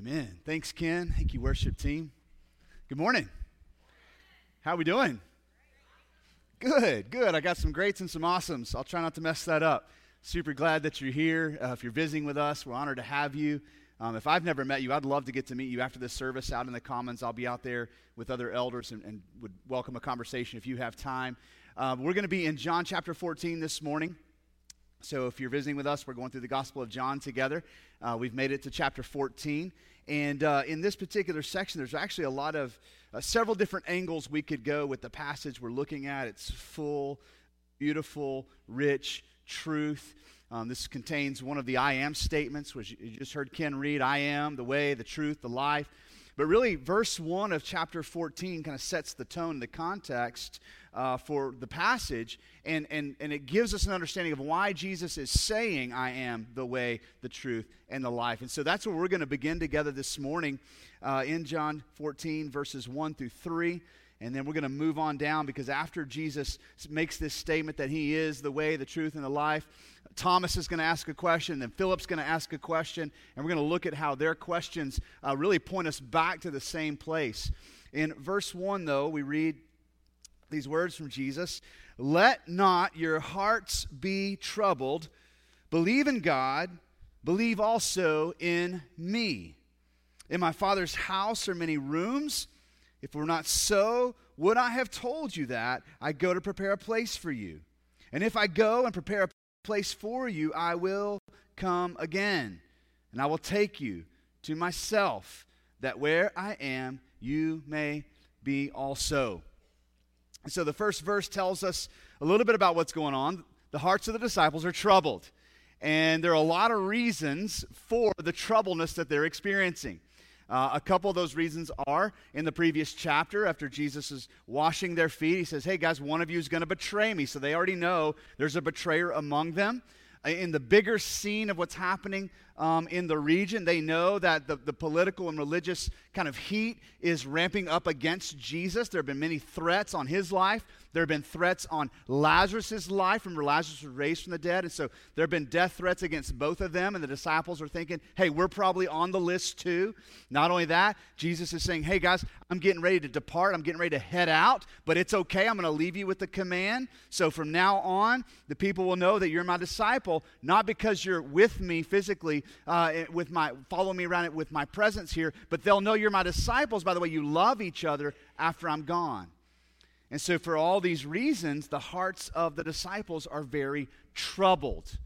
Amen. Thanks, Ken. Thank you, worship team. Good morning. How are we doing? Good, good. I got some greats and some awesomes. I'll try not to mess that up. Super glad that you're here. Uh, if you're visiting with us, we're honored to have you. Um, if I've never met you, I'd love to get to meet you after this service out in the Commons. I'll be out there with other elders and, and would welcome a conversation if you have time. Uh, we're going to be in John chapter 14 this morning. So if you're visiting with us, we're going through the Gospel of John together. Uh, we've made it to chapter 14. And uh, in this particular section, there's actually a lot of uh, several different angles we could go with the passage we're looking at. It's full, beautiful, rich truth. Um, this contains one of the I am statements, which you just heard Ken read I am the way, the truth, the life. But really, verse 1 of chapter 14 kind of sets the tone, the context uh, for the passage, and, and, and it gives us an understanding of why Jesus is saying, I am the way, the truth, and the life. And so that's what we're going to begin together this morning uh, in John 14, verses 1 through 3. And then we're going to move on down because after Jesus makes this statement that he is the way, the truth, and the life, Thomas is going to ask a question, then Philip's going to ask a question, and we're going to look at how their questions uh, really point us back to the same place. In verse 1, though, we read these words from Jesus Let not your hearts be troubled. Believe in God, believe also in me. In my Father's house are many rooms. If were not so, would I have told you that? I go to prepare a place for you. And if I go and prepare a place for you, I will come again, and I will take you to myself, that where I am, you may be also. And so the first verse tells us a little bit about what's going on. The hearts of the disciples are troubled. And there are a lot of reasons for the troubleness that they're experiencing. Uh, a couple of those reasons are in the previous chapter, after Jesus is washing their feet, he says, Hey guys, one of you is going to betray me. So they already know there's a betrayer among them. Uh, in the bigger scene of what's happening um, in the region, they know that the, the political and religious kind of heat is ramping up against Jesus. There have been many threats on his life. There have been threats on Lazarus' life. Remember, Lazarus was raised from the dead. And so there have been death threats against both of them. And the disciples are thinking, hey, we're probably on the list too. Not only that, Jesus is saying, hey, guys, I'm getting ready to depart. I'm getting ready to head out, but it's okay. I'm going to leave you with the command. So from now on, the people will know that you're my disciple, not because you're with me physically, uh, with my follow me around it with my presence here, but they'll know you're my disciples by the way you love each other after I'm gone. And so, for all these reasons, the hearts of the disciples are very troubled.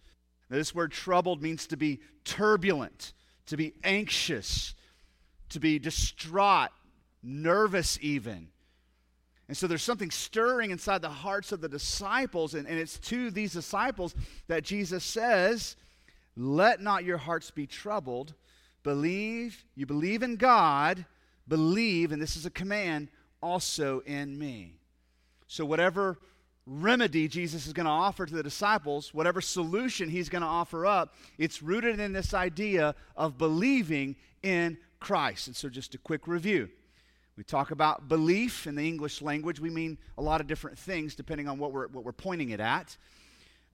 Now, this word troubled means to be turbulent, to be anxious, to be distraught, nervous, even. And so there's something stirring inside the hearts of the disciples, and, and it's to these disciples that Jesus says, Let not your hearts be troubled. Believe, you believe in God, believe, and this is a command, also in me. So, whatever remedy Jesus is going to offer to the disciples, whatever solution he's going to offer up, it's rooted in this idea of believing in Christ. And so, just a quick review. We talk about belief in the English language. We mean a lot of different things depending on what we're, what we're pointing it at.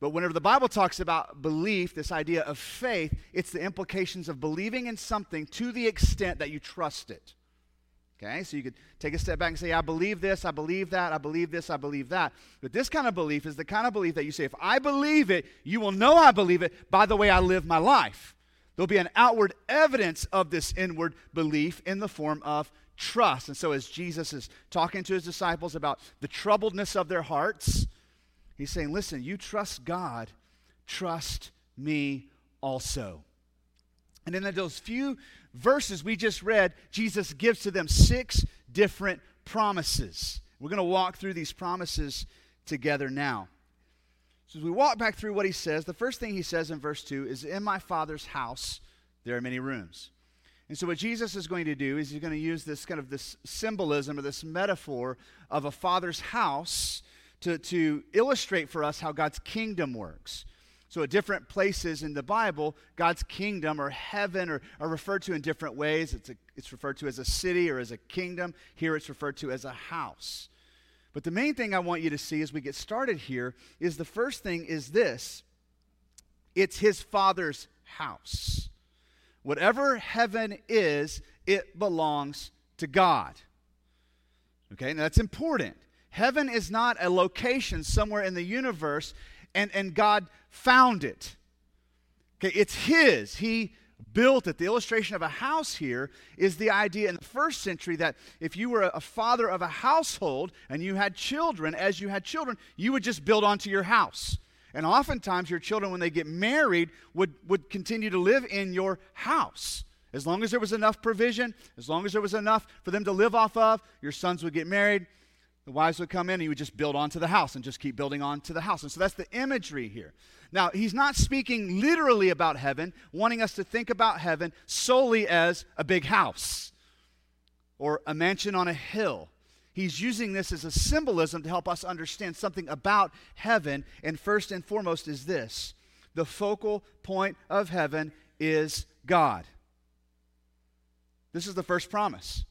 But whenever the Bible talks about belief, this idea of faith, it's the implications of believing in something to the extent that you trust it. Okay, so you could take a step back and say, I believe this, I believe that, I believe this, I believe that. But this kind of belief is the kind of belief that you say, if I believe it, you will know I believe it by the way I live my life. There'll be an outward evidence of this inward belief in the form of trust. And so, as Jesus is talking to his disciples about the troubledness of their hearts, he's saying, Listen, you trust God, trust me also. And in those few verses we just read, Jesus gives to them six different promises. We're going to walk through these promises together now. So, as we walk back through what he says, the first thing he says in verse 2 is, In my Father's house there are many rooms. And so, what Jesus is going to do is he's going to use this kind of this symbolism or this metaphor of a father's house to, to illustrate for us how God's kingdom works. So, at different places in the Bible, God's kingdom or heaven are, are referred to in different ways. It's, a, it's referred to as a city or as a kingdom. Here, it's referred to as a house. But the main thing I want you to see as we get started here is the first thing is this it's his father's house. Whatever heaven is, it belongs to God. Okay, now that's important. Heaven is not a location somewhere in the universe, and, and God found it. Okay, it's His. He built it. The illustration of a house here is the idea in the first century that if you were a father of a household and you had children, as you had children, you would just build onto your house. And oftentimes, your children, when they get married, would, would continue to live in your house. As long as there was enough provision, as long as there was enough for them to live off of, your sons would get married, the wives would come in, and you would just build onto the house and just keep building onto the house. And so that's the imagery here. Now, he's not speaking literally about heaven, wanting us to think about heaven solely as a big house or a mansion on a hill. He's using this as a symbolism to help us understand something about heaven. And first and foremost is this the focal point of heaven is God. This is the first promise.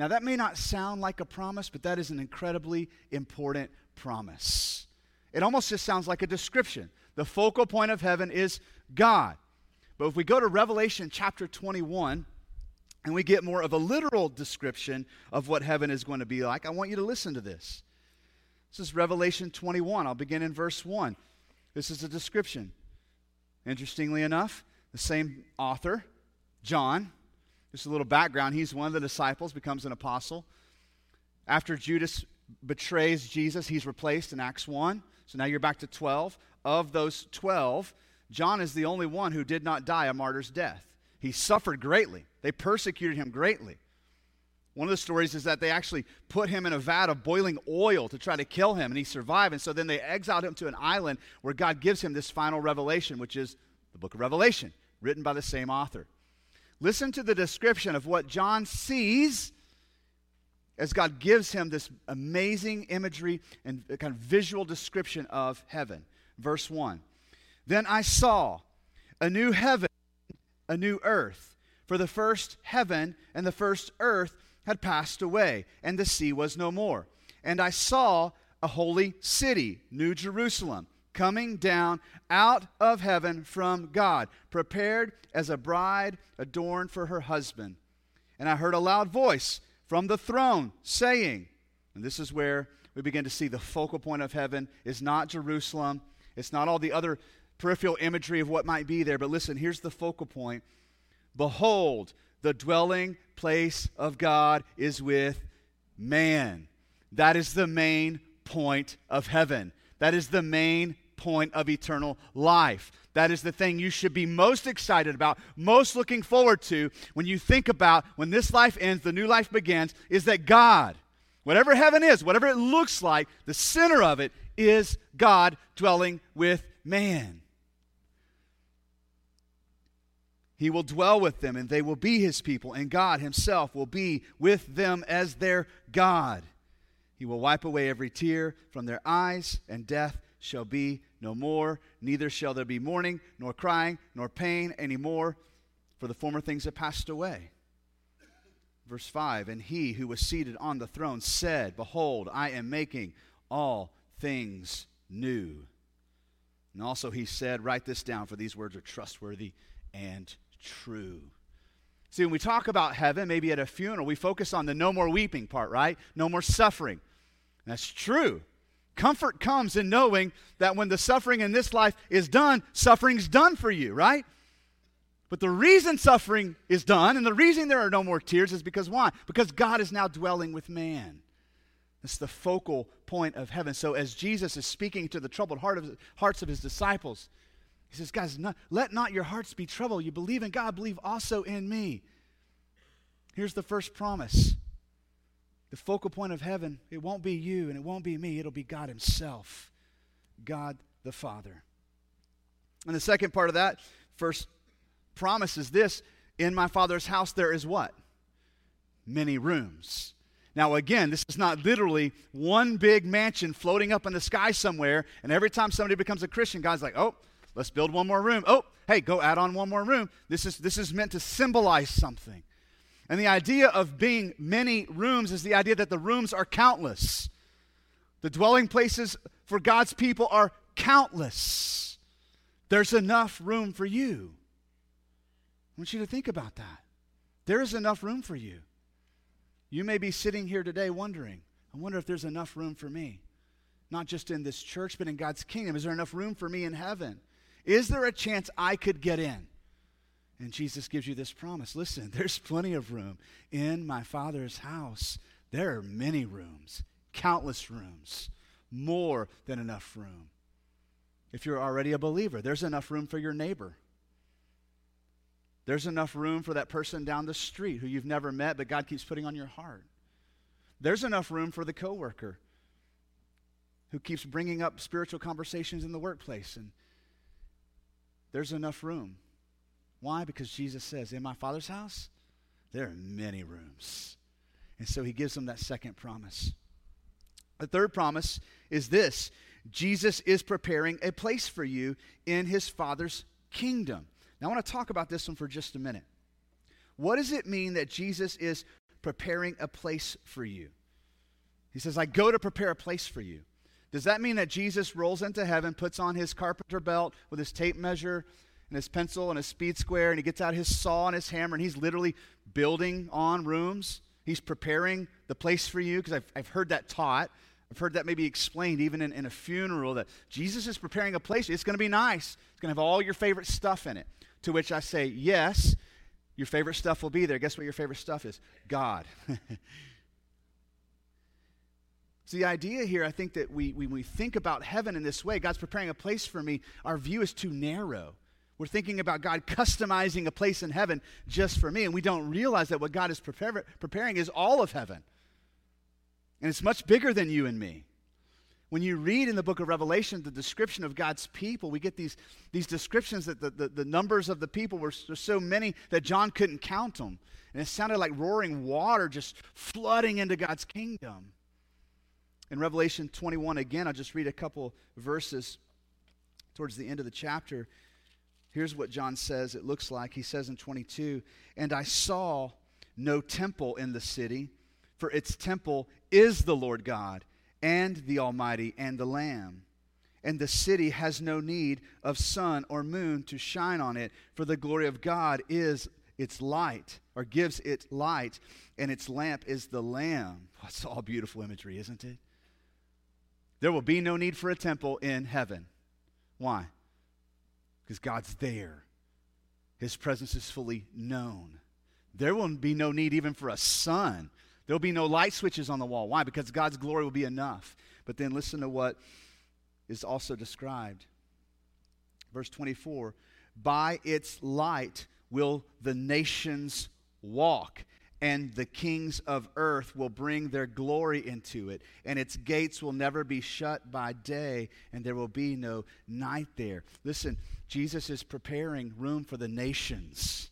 Now, that may not sound like a promise, but that is an incredibly important promise. It almost just sounds like a description. The focal point of heaven is God. But if we go to Revelation chapter 21, and we get more of a literal description of what heaven is going to be like, I want you to listen to this. This is Revelation 21. I'll begin in verse 1. This is a description. Interestingly enough, the same author, John, just a little background. He's one of the disciples, becomes an apostle. After Judas betrays Jesus, he's replaced in Acts 1. So now you're back to 12. Of those 12, John is the only one who did not die a martyr's death. He suffered greatly, they persecuted him greatly. One of the stories is that they actually put him in a vat of boiling oil to try to kill him, and he survived. And so then they exiled him to an island where God gives him this final revelation, which is the book of Revelation, written by the same author. Listen to the description of what John sees as God gives him this amazing imagery and kind of visual description of heaven. Verse 1 Then I saw a new heaven, a new earth, for the first heaven and the first earth had passed away, and the sea was no more. And I saw a holy city, New Jerusalem coming down out of heaven from God, prepared as a bride adorned for her husband. And I heard a loud voice from the throne saying, and this is where we begin to see the focal point of heaven is not Jerusalem, it's not all the other peripheral imagery of what might be there, but listen, here's the focal point. Behold, the dwelling place of God is with man. That is the main point of heaven. That is the main point of eternal life. That is the thing you should be most excited about, most looking forward to when you think about when this life ends, the new life begins, is that God, whatever heaven is, whatever it looks like, the center of it is God dwelling with man. He will dwell with them, and they will be his people, and God himself will be with them as their God. He will wipe away every tear from their eyes, and death shall be no more, neither shall there be mourning, nor crying, nor pain any more, for the former things have passed away. Verse 5 And he who was seated on the throne said, Behold, I am making all things new. And also he said, Write this down, for these words are trustworthy and true. See, when we talk about heaven, maybe at a funeral, we focus on the no more weeping part, right? No more suffering. That's true. Comfort comes in knowing that when the suffering in this life is done, suffering's done for you, right? But the reason suffering is done and the reason there are no more tears is because why? Because God is now dwelling with man. That's the focal point of heaven. So as Jesus is speaking to the troubled heart of, hearts of his disciples, he says, Guys, not, let not your hearts be troubled. You believe in God, believe also in me. Here's the first promise the focal point of heaven, it won't be you and it won't be me, it'll be God Himself, God the Father. And the second part of that first promise is this In my Father's house there is what? Many rooms. Now, again, this is not literally one big mansion floating up in the sky somewhere, and every time somebody becomes a Christian, God's like, oh, let's build one more room. Oh, hey, go add on one more room. This is, this is meant to symbolize something. And the idea of being many rooms is the idea that the rooms are countless. The dwelling places for God's people are countless. There's enough room for you. I want you to think about that. There is enough room for you. You may be sitting here today wondering, I wonder if there's enough room for me, not just in this church, but in God's kingdom. Is there enough room for me in heaven? Is there a chance I could get in? And Jesus gives you this promise listen, there's plenty of room in my Father's house. There are many rooms, countless rooms, more than enough room. If you're already a believer, there's enough room for your neighbor. There's enough room for that person down the street who you've never met, but God keeps putting on your heart. There's enough room for the coworker who keeps bringing up spiritual conversations in the workplace. And there's enough room. Why? Because Jesus says, In my Father's house, there are many rooms. And so he gives them that second promise. The third promise is this Jesus is preparing a place for you in his Father's kingdom. Now, I want to talk about this one for just a minute. What does it mean that Jesus is preparing a place for you? He says, I go to prepare a place for you. Does that mean that Jesus rolls into heaven, puts on his carpenter belt with his tape measure and his pencil and his speed square, and he gets out his saw and his hammer, and he's literally building on rooms? He's preparing the place for you, because I've, I've heard that taught. I've heard that maybe explained even in, in a funeral that Jesus is preparing a place. It's going to be nice. It's going to have all your favorite stuff in it. To which I say, yes, your favorite stuff will be there. Guess what your favorite stuff is? God. so the idea here, I think that we, when we think about heaven in this way, God's preparing a place for me, our view is too narrow. We're thinking about God customizing a place in heaven just for me, and we don't realize that what God is prepare, preparing is all of heaven. And it's much bigger than you and me. When you read in the book of Revelation the description of God's people, we get these, these descriptions that the, the, the numbers of the people were so many that John couldn't count them. And it sounded like roaring water just flooding into God's kingdom. In Revelation 21, again, I'll just read a couple verses towards the end of the chapter. Here's what John says it looks like. He says in 22, And I saw no temple in the city, for its temple is the Lord God and the Almighty and the Lamb. And the city has no need of sun or moon to shine on it, for the glory of God is its light, or gives it light, and its lamp is the Lamb. That's all beautiful imagery, isn't it? There will be no need for a temple in heaven. Why? Because God's there. His presence is fully known. There will be no need even for a sun There'll be no light switches on the wall. Why? Because God's glory will be enough. But then listen to what is also described. Verse 24 By its light will the nations walk, and the kings of earth will bring their glory into it, and its gates will never be shut by day, and there will be no night there. Listen, Jesus is preparing room for the nations.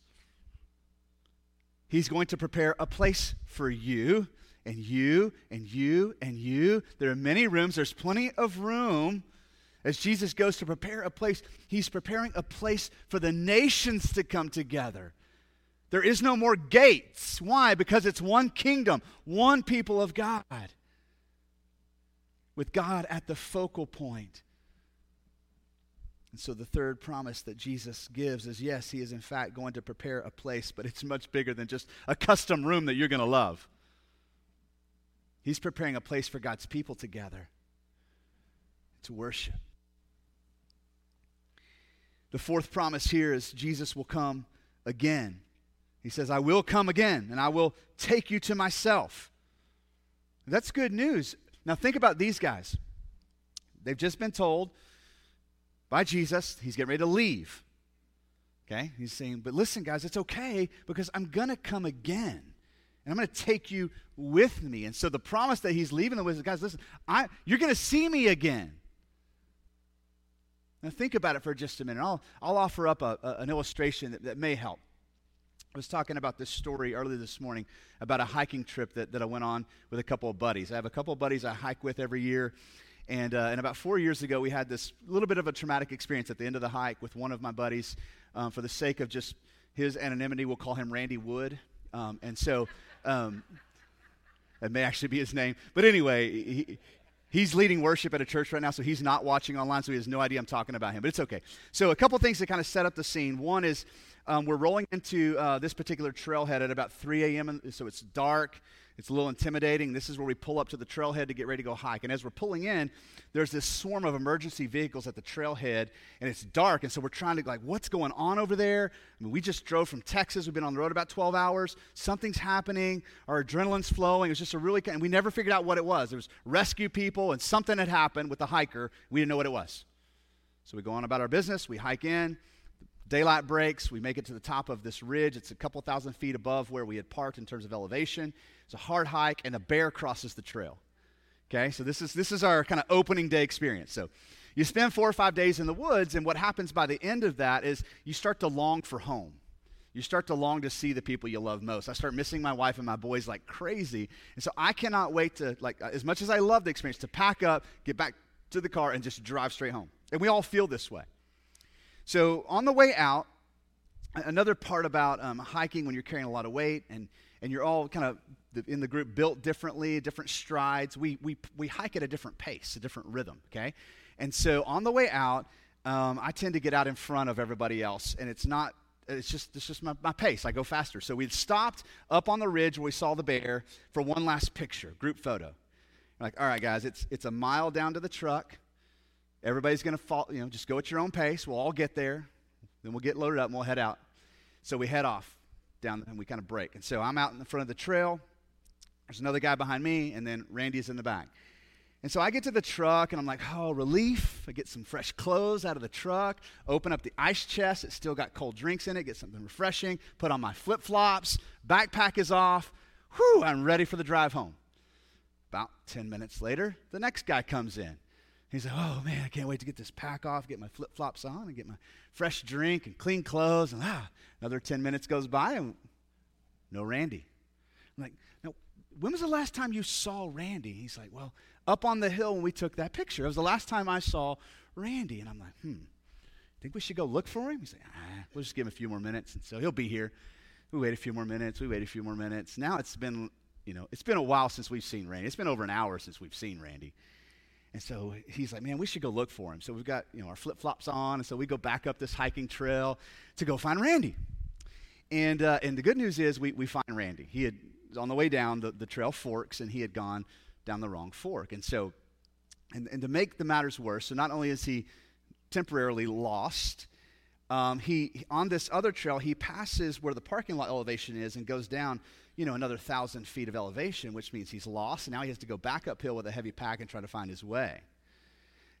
He's going to prepare a place for you and you and you and you. There are many rooms, there's plenty of room. As Jesus goes to prepare a place, he's preparing a place for the nations to come together. There is no more gates. Why? Because it's one kingdom, one people of God, with God at the focal point. And so the third promise that Jesus gives is yes, he is in fact going to prepare a place, but it's much bigger than just a custom room that you're going to love. He's preparing a place for God's people together to worship. The fourth promise here is Jesus will come again. He says, I will come again and I will take you to myself. That's good news. Now, think about these guys. They've just been told by Jesus. He's getting ready to leave. Okay? He's saying, but listen, guys, it's okay because I'm going to come again. And I'm going to take you with me. And so the promise that he's leaving them with is, guys, listen, I, you're going to see me again. Now think about it for just a minute. I'll, I'll offer up a, a, an illustration that, that may help. I was talking about this story earlier this morning about a hiking trip that, that I went on with a couple of buddies. I have a couple of buddies I hike with every year, and, uh, and about four years ago, we had this little bit of a traumatic experience at the end of the hike with one of my buddies. Um, for the sake of just his anonymity, we'll call him Randy Wood. Um, and so um, that may actually be his name. But anyway, he, He's leading worship at a church right now, so he's not watching online, so he has no idea I'm talking about him, but it's okay. So, a couple things to kind of set up the scene. One is um, we're rolling into uh, this particular trailhead at about 3 a.m., so it's dark. It's a little intimidating. This is where we pull up to the trailhead to get ready to go hike. And as we're pulling in, there's this swarm of emergency vehicles at the trailhead, and it's dark. And so we're trying to, like, what's going on over there? I mean, we just drove from Texas. We've been on the road about 12 hours. Something's happening. Our adrenaline's flowing. It was just a really, and we never figured out what it was. There was rescue people, and something had happened with the hiker. We didn't know what it was. So we go on about our business. We hike in. Daylight breaks. We make it to the top of this ridge. It's a couple thousand feet above where we had parked in terms of elevation. It's a hard hike, and a bear crosses the trail. Okay, so this is this is our kind of opening day experience. So you spend four or five days in the woods, and what happens by the end of that is you start to long for home. You start to long to see the people you love most. I start missing my wife and my boys like crazy. And so I cannot wait to, like, as much as I love the experience, to pack up, get back to the car, and just drive straight home. And we all feel this way. So on the way out, another part about um, hiking when you're carrying a lot of weight and, and you're all kind of in the group built differently, different strides. We, we, we hike at a different pace, a different rhythm, okay? And so on the way out, um, I tend to get out in front of everybody else, and it's not, it's just, it's just my, my pace. I go faster. So we stopped up on the ridge where we saw the bear for one last picture, group photo. Like, all right, guys, it's, it's a mile down to the truck. Everybody's to fall, you know, just go at your own pace. We'll all get there. Then we'll get loaded up and we'll head out. So we head off down and we kind of break. And so I'm out in the front of the trail. There's another guy behind me, and then Randy's in the back. And so I get to the truck and I'm like, oh, relief. I get some fresh clothes out of the truck, open up the ice chest. It's still got cold drinks in it, get something refreshing, put on my flip flops, backpack is off. Whew, I'm ready for the drive home. About 10 minutes later, the next guy comes in. He's like, oh man, I can't wait to get this pack off, get my flip flops on, and get my fresh drink and clean clothes. And ah, another 10 minutes goes by and no Randy. I'm like, Now, when was the last time you saw Randy? He's like, well, up on the hill when we took that picture. It was the last time I saw Randy. And I'm like, hmm, think we should go look for him? He's like, ah, we'll just give him a few more minutes. And so he'll be here. We wait a few more minutes. We wait a few more minutes. Now it's been, you know, it's been a while since we've seen Randy. It's been over an hour since we've seen Randy. And so he's like, man, we should go look for him. So we've got, you know, our flip flops on. And so we go back up this hiking trail to go find Randy. And, uh, and the good news is we, we find Randy. He had on the way down, the, the trail forks, and he had gone down the wrong fork. And so, and, and to make the matters worse, so not only is he temporarily lost, um, he on this other trail he passes where the parking lot elevation is and goes down you know another thousand feet of elevation which means he's lost and now he has to go back uphill with a heavy pack and try to find his way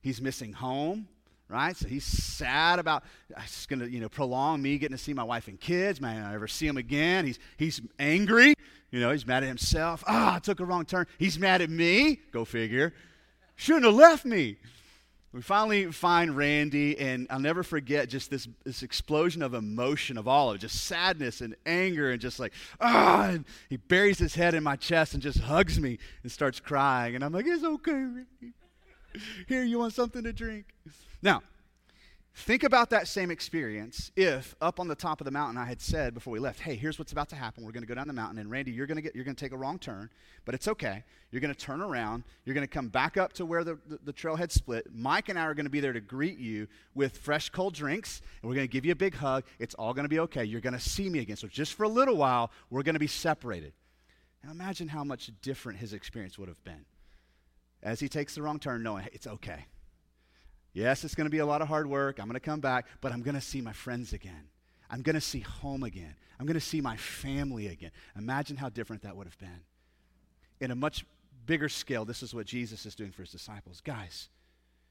he's missing home right? So he's sad about it's going to, you know, prolong me getting to see my wife and kids. Man, I ever see him again. He's he's angry. You know, he's mad at himself. Ah, I took a wrong turn. He's mad at me. Go figure. Shouldn't have left me. We finally find Randy, and I'll never forget just this, this explosion of emotion of all of it, just sadness and anger, and just like, ah, and he buries his head in my chest and just hugs me and starts crying. And I'm like, it's okay, Randy. Here, you want something to drink? Now, think about that same experience if up on the top of the mountain I had said before we left, hey, here's what's about to happen. We're going to go down the mountain, and Randy, you're going to get, you're going to take a wrong turn, but it's okay. You're going to turn around. You're going to come back up to where the, the, the trailhead split. Mike and I are going to be there to greet you with fresh, cold drinks, and we're going to give you a big hug. It's all going to be okay. You're going to see me again. So just for a little while, we're going to be separated. Now imagine how much different his experience would have been as he takes the wrong turn, knowing it's okay. Yes, it's going to be a lot of hard work. I'm going to come back, but I'm going to see my friends again. I'm going to see home again. I'm going to see my family again. Imagine how different that would have been. In a much bigger scale, this is what Jesus is doing for his disciples. Guys,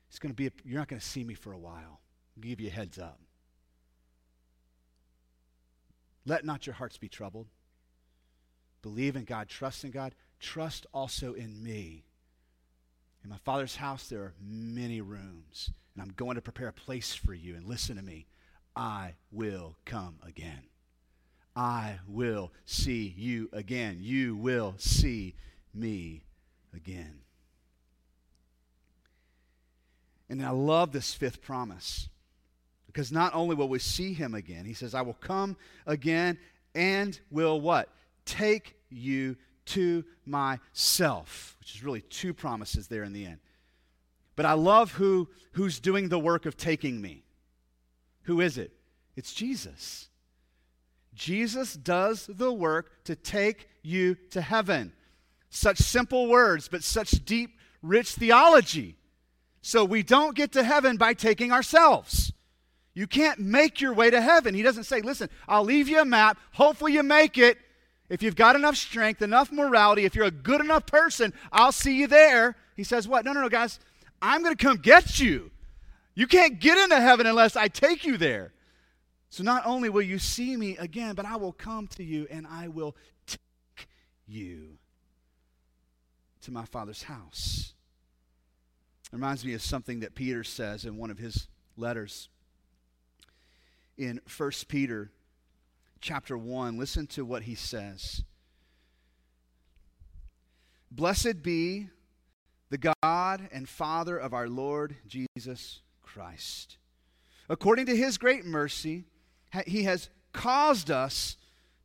it's going to be a, you're not going to see me for a while. I'll give you a heads up. Let not your hearts be troubled. Believe in God, trust in God, trust also in me. In my Father's house, there are many rooms, and I'm going to prepare a place for you. And listen to me I will come again. I will see you again. You will see me again. And I love this fifth promise because not only will we see him again, he says, I will come again and will what? Take you to myself, which is really two promises there in the end. But I love who, who's doing the work of taking me. Who is it? It's Jesus. Jesus does the work to take you to heaven. Such simple words, but such deep, rich theology. So we don't get to heaven by taking ourselves. You can't make your way to heaven. He doesn't say, listen, I'll leave you a map. Hopefully you make it. If you've got enough strength, enough morality, if you're a good enough person, I'll see you there. He says, what? No, no, no, guys. I'm going to come get you. You can't get into heaven unless I take you there. So not only will you see me again, but I will come to you and I will take you to my Father's house. It reminds me of something that Peter says in one of his letters. In 1 Peter chapter 1, listen to what he says. Blessed be the God and Father of our Lord Jesus Christ. According to his great mercy, he has caused us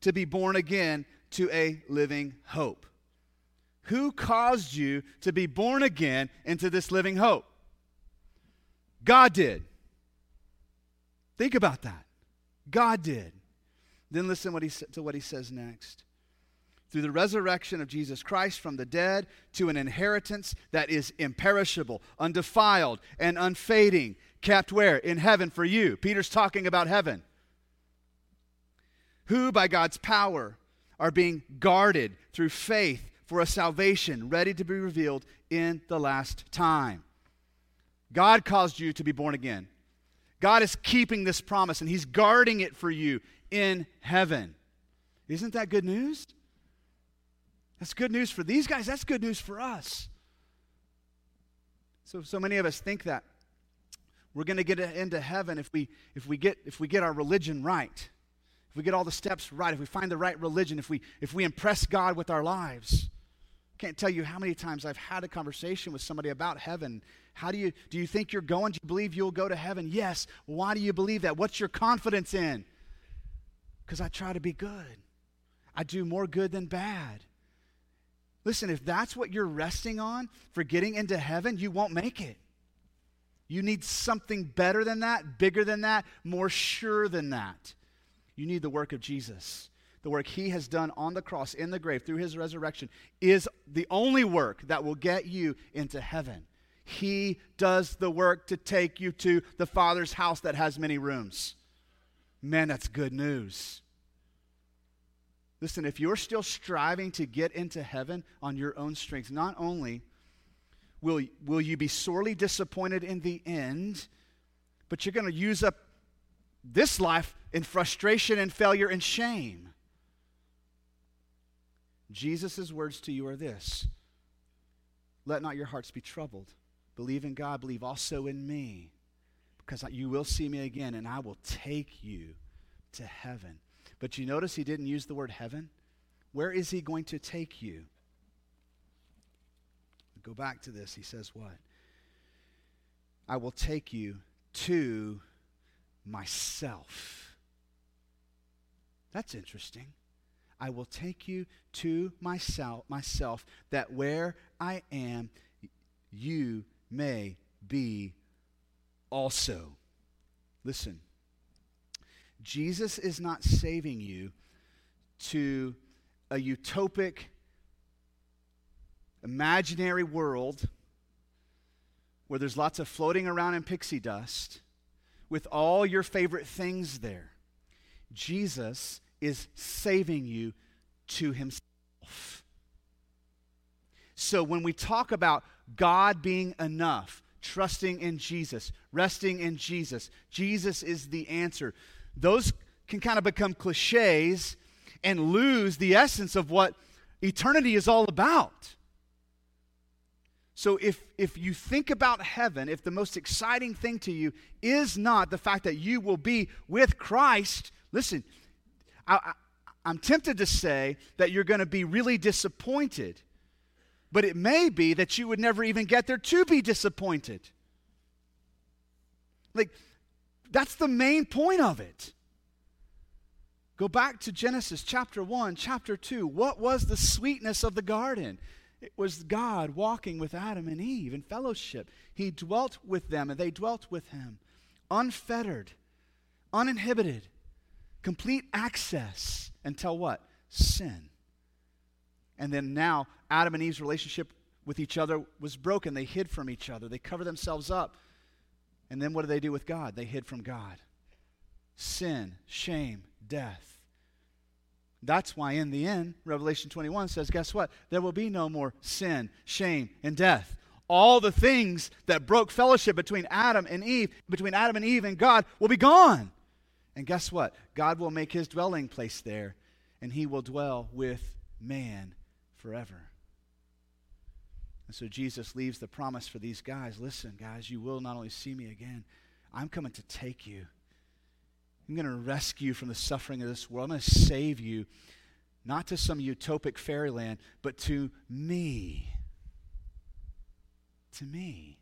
to be born again to a living hope who caused you to be born again into this living hope? God did. Think about that. God did. Then listen what he, to what he says next. Through the resurrection of Jesus Christ from the dead to an inheritance that is imperishable, undefiled, and unfading, kept where? In heaven for you. Peter's talking about heaven. Who, by God's power, are being guarded through faith for a salvation ready to be revealed in the last time. God caused you to be born again. God is keeping this promise and He's guarding it for you in heaven. Isn't that good news? That's good news for these guys. That's good news for us. So, so many of us think that we're going to get into heaven if we, if, we get, if we get our religion right, if we get all the steps right, if we find the right religion, if we, if we impress God with our lives. Can't tell you how many times I've had a conversation with somebody about heaven. How do you do you think you're going? Do you believe you'll go to heaven? Yes. Why do you believe that? What's your confidence in? Because I try to be good. I do more good than bad. Listen, if that's what you're resting on for getting into heaven, you won't make it. You need something better than that, bigger than that, more sure than that. You need the work of Jesus the work he has done on the cross, in the grave, through his resurrection, is the only work that will get you into heaven. He does the work to take you to the Father's house that has many rooms. Man, that's good news. Listen, if you're still striving to get into heaven on your own strength, not only will, will you be sorely disappointed in the end, but you're going to use up this life in frustration and failure and shame. Jesus' words to you are this Let not your hearts be troubled. Believe in God, believe also in me, because you will see me again, and I will take you to heaven. But you notice he didn't use the word heaven. Where is he going to take you? Go back to this. He says, What? I will take you to myself. That's interesting. I will take you to myself, myself that where I am, you may be also. Listen, Jesus is not saving you to a utopic, imaginary world where there's lots of floating around in pixie dust with all your favorite things there. Jesus is saving you to himself. So when we talk about God being enough, trusting in Jesus, resting in Jesus, Jesus is the answer. Those can kind of become cliches and lose the essence of what eternity is all about. So if, if you think about heaven, if the most exciting thing to you is not the fact that you will be with Christ, listen, I, I I'm tempted to say that you're going to be really disappointed, but it may be that you would never even get there to be disappointed. Like, that's the main point of it. Go back to Genesis chapter 1, chapter 2. What was the sweetness of the garden? It was God walking with Adam and Eve in fellowship. He dwelt with them, and they dwelt with him, unfettered, uninhibited, complete access until what? Sin. And then now, Adam and Eve's relationship with each other was broken. They hid from each other, they covered themselves up. And then what did they do with God? They hid from God. Sin, shame, death. That's why, in the end, Revelation 21 says, guess what? There will be no more sin, shame, and death. All the things that broke fellowship between Adam and Eve, between Adam and Eve and God, will be gone. And guess what? God will make his dwelling place there, and he will dwell with man forever. And so Jesus leaves the promise for these guys listen, guys, you will not only see me again, I'm coming to take you. I'm going to rescue you from the suffering of this world. I'm going to save you, not to some utopic fairyland, but to me. To me.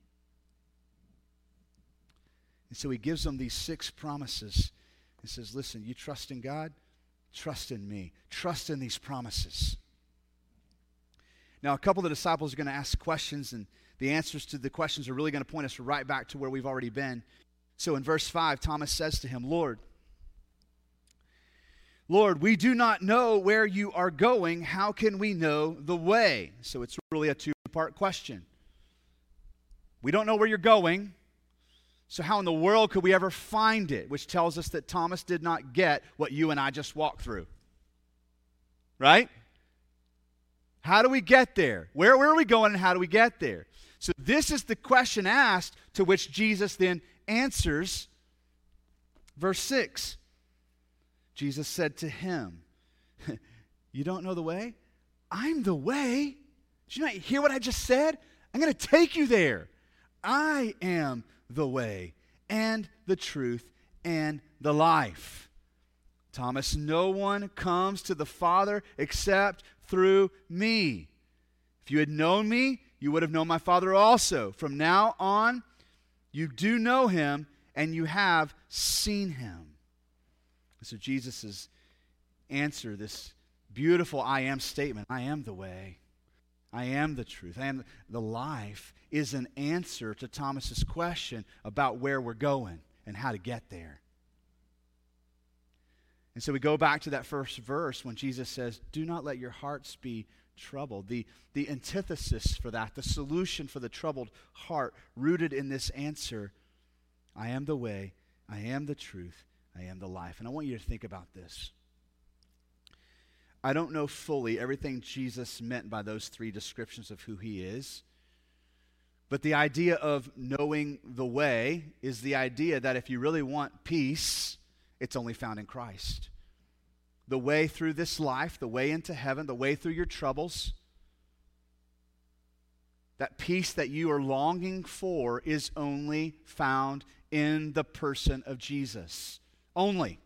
And so he gives them these six promises. He says, Listen, you trust in God? Trust in me. Trust in these promises. Now, a couple of the disciples are going to ask questions, and the answers to the questions are really going to point us right back to where we've already been. So in verse 5, Thomas says to him, Lord, Lord, we do not know where you are going. How can we know the way? So it's really a two part question. We don't know where you're going. So, how in the world could we ever find it? Which tells us that Thomas did not get what you and I just walked through. Right? How do we get there? Where, where are we going and how do we get there? So, this is the question asked to which Jesus then answers. Verse 6 Jesus said to him, You don't know the way? I'm the way. Did you not hear what I just said? I'm going to take you there. I am the way and the truth and the life. Thomas, no one comes to the Father except through me. If you had known me, you would have known my Father also. From now on, you do know him and you have seen him. So Jesus' answer, this beautiful I am statement, I am the way, I am the truth, I am the life, is an answer to Thomas's question about where we're going and how to get there. And so we go back to that first verse when Jesus says, Do not let your hearts be troubled. The, the antithesis for that, the solution for the troubled heart, rooted in this answer I am the way, I am the truth, I am the life. And I want you to think about this. I don't know fully everything Jesus meant by those three descriptions of who he is. But the idea of knowing the way is the idea that if you really want peace, it's only found in Christ. The way through this life, the way into heaven, the way through your troubles, that peace that you are longing for is only found in the person of Jesus only.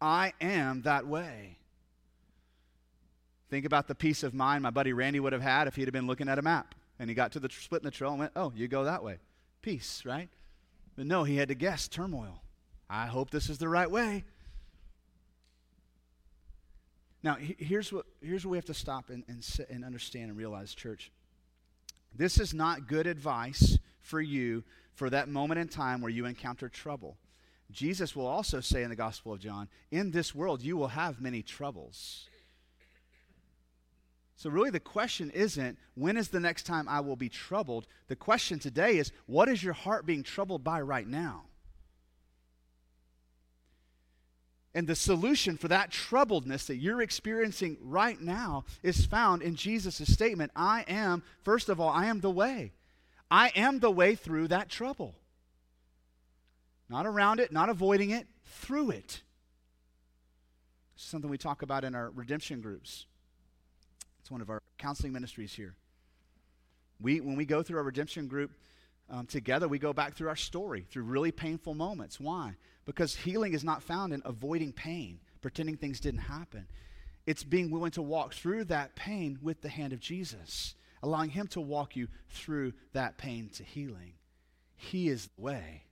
I am that way. Think about the peace of mind my buddy Randy would have had if he'd have been looking at a map and he got to the split in the trail and went, Oh, you go that way. Peace, right? But no, he had to guess turmoil. I hope this is the right way. Now, here's what, here's what we have to stop and, and, sit and understand and realize, church. This is not good advice for you for that moment in time where you encounter trouble. Jesus will also say in the Gospel of John, In this world you will have many troubles. So, really, the question isn't, When is the next time I will be troubled? The question today is, What is your heart being troubled by right now? And the solution for that troubledness that you're experiencing right now is found in Jesus' statement I am, first of all, I am the way. I am the way through that trouble. Not around it, not avoiding it, through it. Is something we talk about in our redemption groups. It's one of our counseling ministries here. We, when we go through our redemption group um, together, we go back through our story, through really painful moments. Why? Because healing is not found in avoiding pain, pretending things didn't happen. It's being willing to walk through that pain with the hand of Jesus, allowing Him to walk you through that pain to healing. He is the way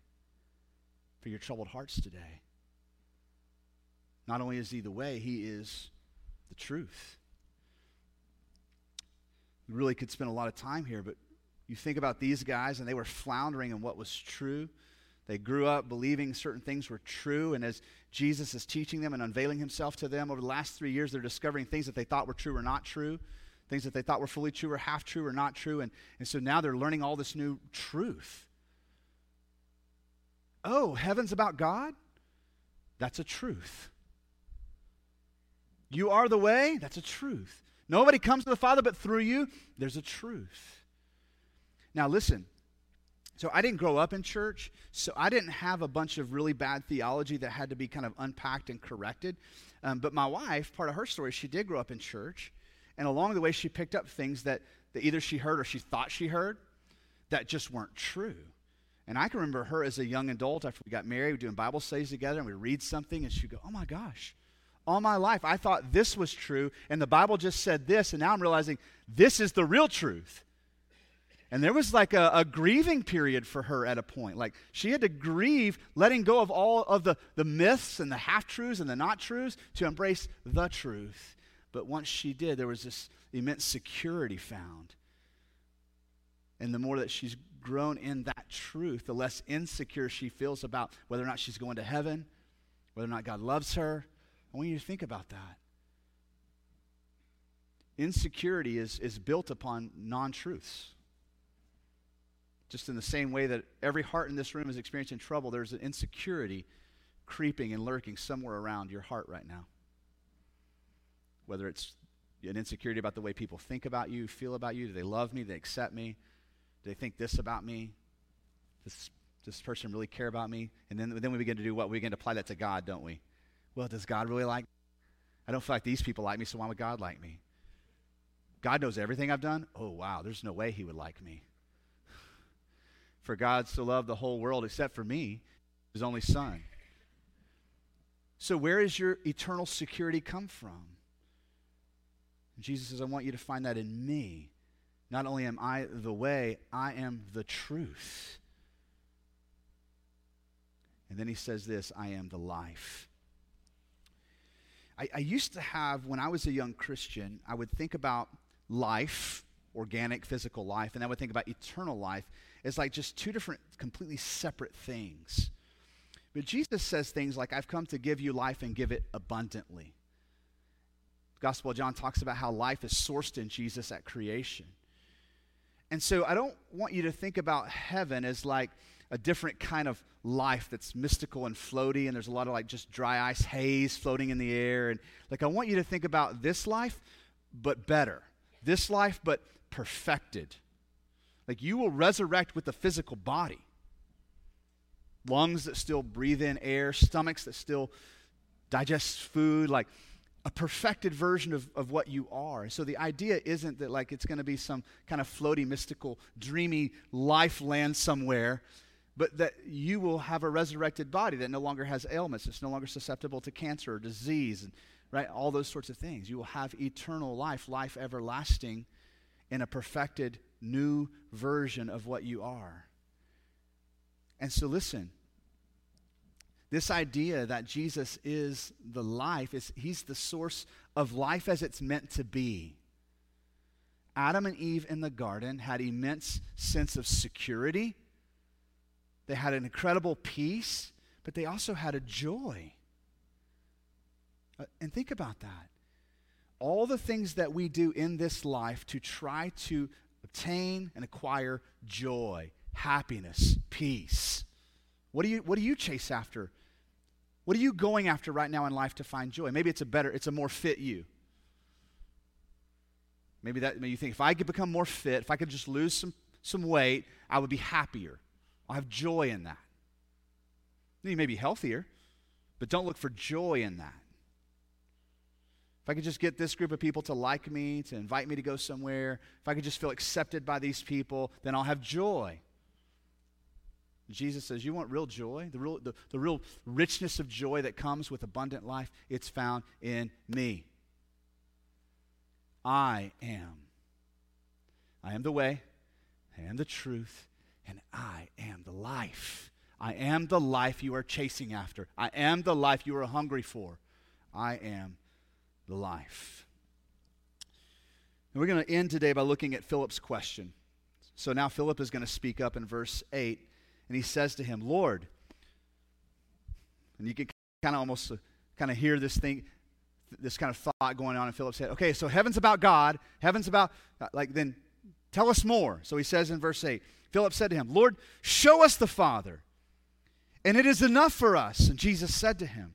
for your troubled hearts today. Not only is He the way, He is the truth. We really could spend a lot of time here, but you think about these guys, and they were floundering in what was true. They grew up believing certain things were true, and as Jesus is teaching them and unveiling himself to them over the last three years, they're discovering things that they thought were true or not true, things that they thought were fully true or half true or not true. And, and so now they're learning all this new truth. Oh, heaven's about God? That's a truth. You are the way? That's a truth. Nobody comes to the Father but through you? There's a truth. Now, listen. So, I didn't grow up in church, so I didn't have a bunch of really bad theology that had to be kind of unpacked and corrected. Um, but my wife, part of her story, she did grow up in church. And along the way, she picked up things that, that either she heard or she thought she heard that just weren't true. And I can remember her as a young adult after we got married, we doing Bible studies together, and we read something, and she'd go, Oh my gosh, all my life I thought this was true, and the Bible just said this, and now I'm realizing this is the real truth. And there was like a, a, grieving period for her at a point. Like she had to grieve letting go of all of the, the myths and the half truths and the not truths to embrace the truth. But once she did, there was this immense security found. And the more that she's grown in that truth, the less insecure she feels about whether or not she's going to heaven, whether or not God loves her. I want you to think about that. Insecurity is, is built upon non truths. Just in the same way that every heart in this room is experiencing trouble, there's an insecurity creeping and lurking somewhere around your heart right now. Whether it's an insecurity about the way people think about you, feel about you, do they love me, do they accept me, do they think this about me? Does this person really care about me? And then, then we begin to do what? We begin to apply that to God, don't we? Well, does God really like me? I don't feel like these people like me, so why would God like me? God knows everything I've done? Oh, wow, there's no way he would like me for God so loved the whole world except for me, his only son. So, where does your eternal security come from? Jesus says, I want you to find that in me. Not only am I the way, I am the truth. And then he says this I am the life. I, I, used to have, when I was a young Christian, I would think about life, organic, physical life, and then we think about eternal life is like just two different, completely separate things. But Jesus says things like, I've come to give you life and give it abundantly. The Gospel of John talks about how life is sourced in Jesus at creation. And so I don't want you to think about heaven as like a different kind of life that's mystical and floaty, and there's a lot of like just dry ice haze floating in the air. And like I want you to think about this life, but better. This life, but perfected. Like you will resurrect with the physical body. Lungs that still breathe in air, stomachs that still digest food, like a perfected version of, of what you are. So the idea isn't that like it's going to be some kind of floaty, mystical, dreamy life land somewhere, but that you will have a resurrected body that no longer has ailments, it's no longer susceptible to cancer or disease, and right, all those sorts of things. You will have eternal life, life everlasting in a perfected new version of what you are. And so, listen, this idea that Jesus is the life, is, he's the source of life as it's meant to be. Adam and Eve in the garden had immense sense of security. They had an incredible peace, but they also had a joy. Uh, and think about that. All the things that we do in this life to try to obtain and acquire joy, happiness, peace. What do you, what do you chase after? What are you going after right now in life to find joy? Maybe it's a better, it's a more fit you. Maybe that maybe you think if I could become more fit, if I could just lose some, some weight, I would be happier. I'll have joy in that. You may be healthier, but don't look for joy in that. If I could just get this group of people to like me, to invite me to go somewhere, if I could just feel accepted by these people, then I'll have joy. Jesus says, You want real joy? The real, the, the real richness of joy that comes with abundant life? It's found in me. I am. I am the way, I am the truth, and I am the life. I am the life you are chasing after. I am the life you are hungry for. I am life. And we're going to end today by looking at Philip's question. So now Philip is going to speak up in verse 8, and he says to him, Lord, and you can kind of almost uh, kind of hear this thing, this kind of thought going on in Philip's head. Okay, so heaven's about God, heaven's about, uh, like, then tell us more. So he says in verse 8, Philip said to him, Lord, show us the Father, and it is enough for us. And Jesus said to him,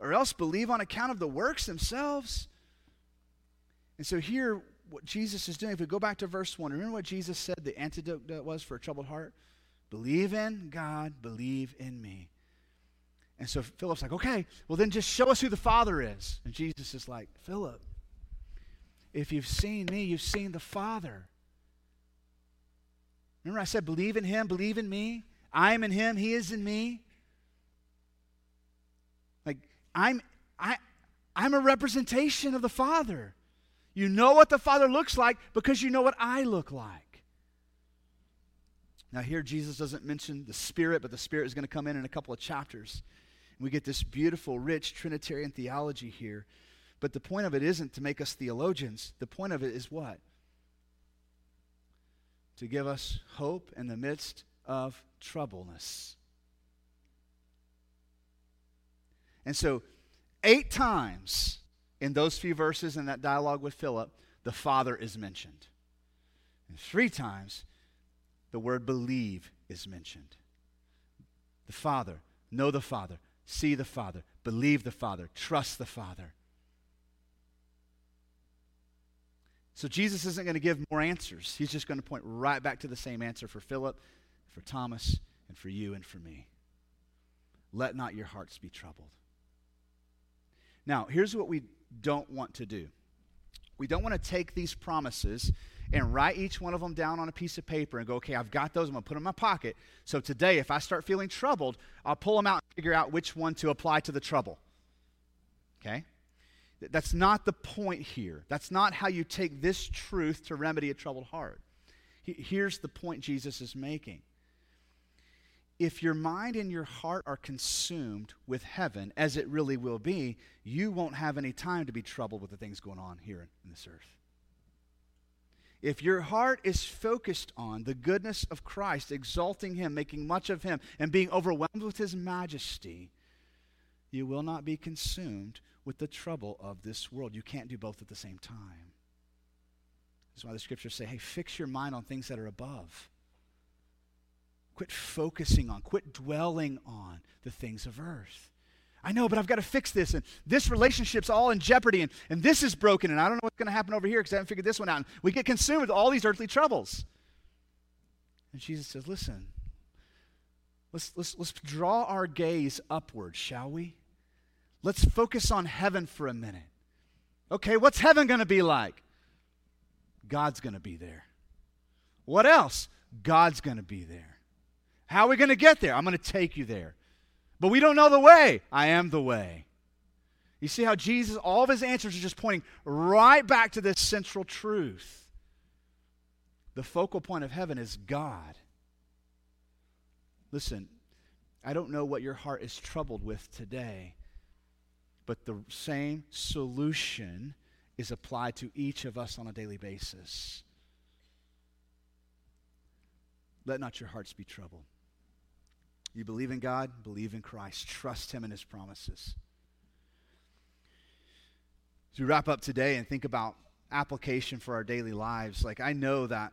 Or else believe on account of the works themselves. And so here, what Jesus is doing, if we go back to verse 1, remember what Jesus said the antidote was for a troubled heart? Believe in God, believe in me. And so Philip's like, okay, well then just show us who the Father is. And Jesus is like, Philip, if you've seen me, you've seen the Father. Remember I said, believe in him, believe in me. I am in him, he is in me. Like, I'm, I, I'm a representation of the Father. You know what the Father looks like because you know what I look like. Now, here Jesus doesn't mention the Spirit, but the Spirit is going to come in in a couple of chapters. We get this beautiful, rich Trinitarian theology here. But the point of it isn't to make us theologians. The point of it is what? To give us hope in the midst of troubleness. And so, eight times in those few verses in that dialogue with Philip, the Father is mentioned. And three times, the word believe is mentioned. The Father, know the Father, see the Father, believe the Father, trust the Father. So Jesus isn't going to give more answers. He's just going to point right back to the same answer for Philip, for Thomas, and for you and for me. Let not your hearts be troubled. Now, here's what we don't want to do we don't want to take these promises and write each one of them down on a piece of paper and go, okay, I've got those. I'm going to put them in my pocket. So today, if I start feeling troubled, I'll pull them out and figure out which one to apply to the trouble. Okay? That's not the point here. That's not how you take this truth to remedy a troubled heart. Here's the point Jesus is making. If your mind and your heart are consumed with heaven, as it really will be, you won't have any time to be troubled with the things going on here in this earth. If your heart is focused on the goodness of Christ, exalting Him, making much of Him, and being overwhelmed with His majesty, you will not be consumed with the trouble of this world. You can't do both at the same time. That's why the scriptures say, hey, fix your mind on things that are above. Quit focusing on, quit dwelling on the things of earth. I know, but I've got to fix this. And this relationship's all in jeopardy. And, and this is broken. And I don't know what's going to happen over here because I haven't figured this one out. And we get consumed with all these earthly troubles. And Jesus says, listen, let's, let's, let's draw our gaze upward, shall we? Let's focus on heaven for a minute. Okay, what's heaven going to be like? God's going to be there. What else? God's going to be there. How are we going to get there? I'm going to take you there. But we don't know the way. I am the way. You see how Jesus, all of his answers are just pointing right back to this central truth. The focal point of heaven is God. Listen, I don't know what your heart is troubled with today, but the same solution is applied to each of us on a daily basis. Let not your hearts be troubled. You believe in God, believe in Christ, trust Him and His promises. As we wrap up today and think about application for our daily lives, like I know that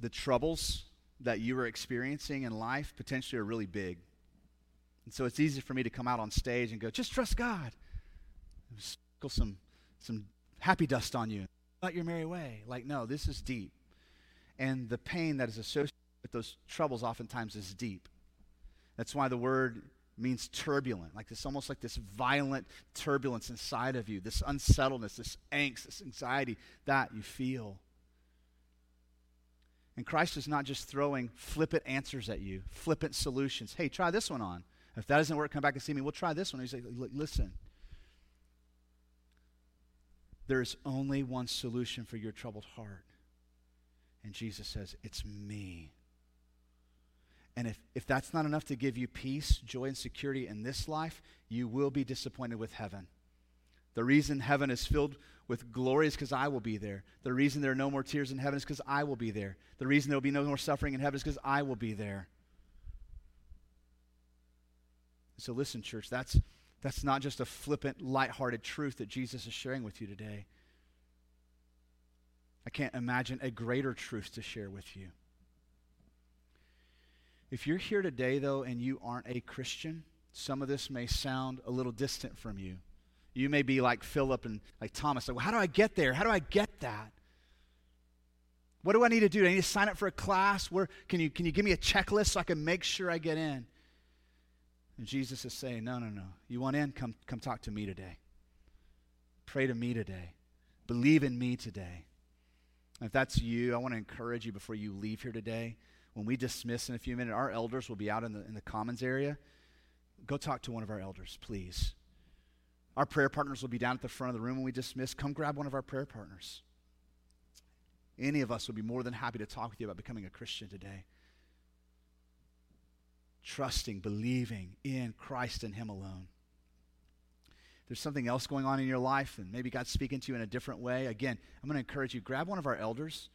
the troubles that you are experiencing in life potentially are really big. And so it's easy for me to come out on stage and go, just trust God. Sprinkle some, some happy dust on you. About your merry way. Like, no, this is deep. And the pain that is associated with those troubles oftentimes is deep. That's why the word means turbulent, like this almost like this violent turbulence inside of you, this unsettledness, this angst, this anxiety that you feel. And Christ is not just throwing flippant answers at you, flippant solutions. Hey, try this one on. If that doesn't work, come back and see me. We'll try this one. He's like, listen. There's only one solution for your troubled heart. And Jesus says, It's me. And if, if that's not enough to give you peace, joy, and security in this life, you will be disappointed with heaven. The reason heaven is filled with glory is because I will be there. The reason there are no more tears in heaven is because I will be there. The reason there will be no more suffering in heaven is because I will be there. So listen, church, that's, that's not just a flippant, lighthearted truth that Jesus is sharing with you today. I can't imagine a greater truth to share with you. If you're here today, though, and you aren't a Christian, some of this may sound a little distant from you. You may be like Philip and like Thomas, like, well, how do I get there? How do I get that? What do I need to do? Do I need to sign up for a class? Where can you can you give me a checklist so I can make sure I get in? And Jesus is saying, No, no, no. You want in? Come come talk to me today. Pray to me today. Believe in me today. If that's you, I want to encourage you before you leave here today. When we dismiss in a few minutes, our elders will be out in the in the commons area. Go talk to one of our elders, please. Our prayer partners will be down at the front of the room when we dismiss. Come grab one of our prayer partners. Any of us would be more than happy to talk with you about becoming a Christian today. Trusting, believing in Christ and Him alone. there's something else going on in your life, and maybe God's speaking to you in a different way. Again, I'm going to encourage you grab one of our elders.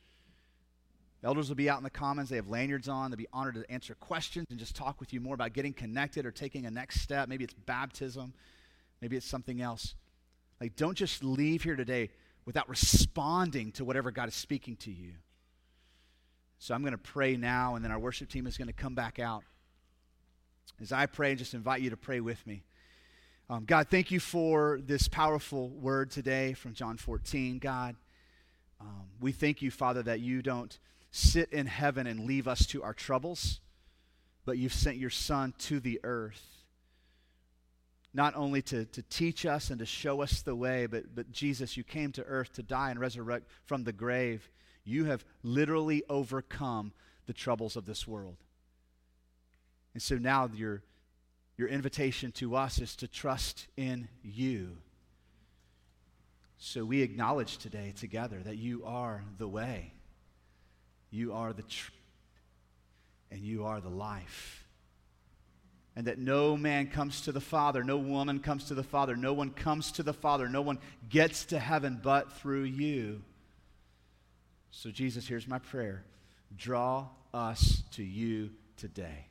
Elders will be out in the commons. They have lanyards on. They'll be honored to answer questions and just talk with you more about getting connected or taking a next step. Maybe it's baptism. Maybe it's something else. Like, don't just leave here today without responding to whatever God is speaking to you. So I'm going to pray now, and then our worship team is going to come back out. As I pray, and just invite you to pray with me. Um, God, thank you for this powerful word today from John 14. God, um, we thank you, Father, that you don't sit in heaven and leave us to our troubles, but you've sent your Son to the earth not only to, to teach us and to show us the way, but, but Jesus, you came to earth to die and resurrect from the grave. You have literally overcome the troubles of this world. And so now your, your invitation to us is to trust in you. So we acknowledge today together that you are the way, you are the truth, and you are the life and that no man comes to the Father, no woman comes to the Father, no one comes to the Father, no one gets to heaven but through you. So, Jesus, here's my prayer draw us to you today.